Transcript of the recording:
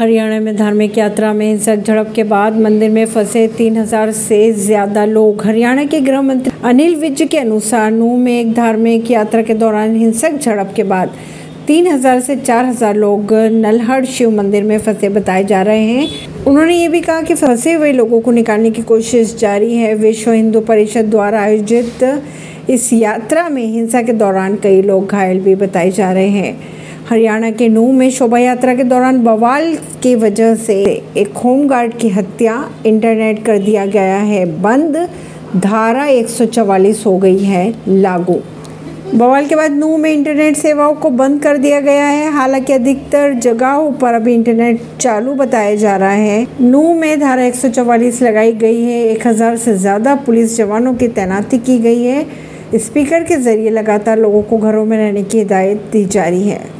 हरियाणा में धार्मिक यात्रा में हिंसक झड़प के बाद मंदिर में फंसे 3000 से ज़्यादा लोग। हरियाणा के गृह मंत्री अनिल विज के अनुसार नू में एक धार्मिक यात्रा के दौरान हिंसक झड़प के बाद 3000 से 4000 लोग नलहड़ शिव मंदिर में फंसे बताए जा रहे हैं। उन्होंने ये भी कहा कि फंसे हुए लोगों को निकालने की कोशिश जारी है। विश्व हिंदू परिषद द्वारा आयोजित इस यात्रा में हिंसा के दौरान कई लोग घायल भी बताए जा रहे हैं। हरियाणा के नूह में शोभा यात्रा के दौरान बवाल की वजह से एक होमगार्ड की हत्या इंटरनेट कर दिया गया है। बंद, धारा 144 हो गई है, लागू। बवाल के बाद नूह में इंटरनेट सेवाओं को बंद कर दिया गया है। हालाँकि अधिकतर जगहों पर अभी इंटरनेट चालू बताया जा रहा है। नूह में धारा 144 लगाई गई है। 1000 से ज़्यादा पुलिस जवानों की तैनाती की गई है। स्पीकर के ज़रिए लगातार लोगों को घरों में रहने की हिदायत दी जा रही है।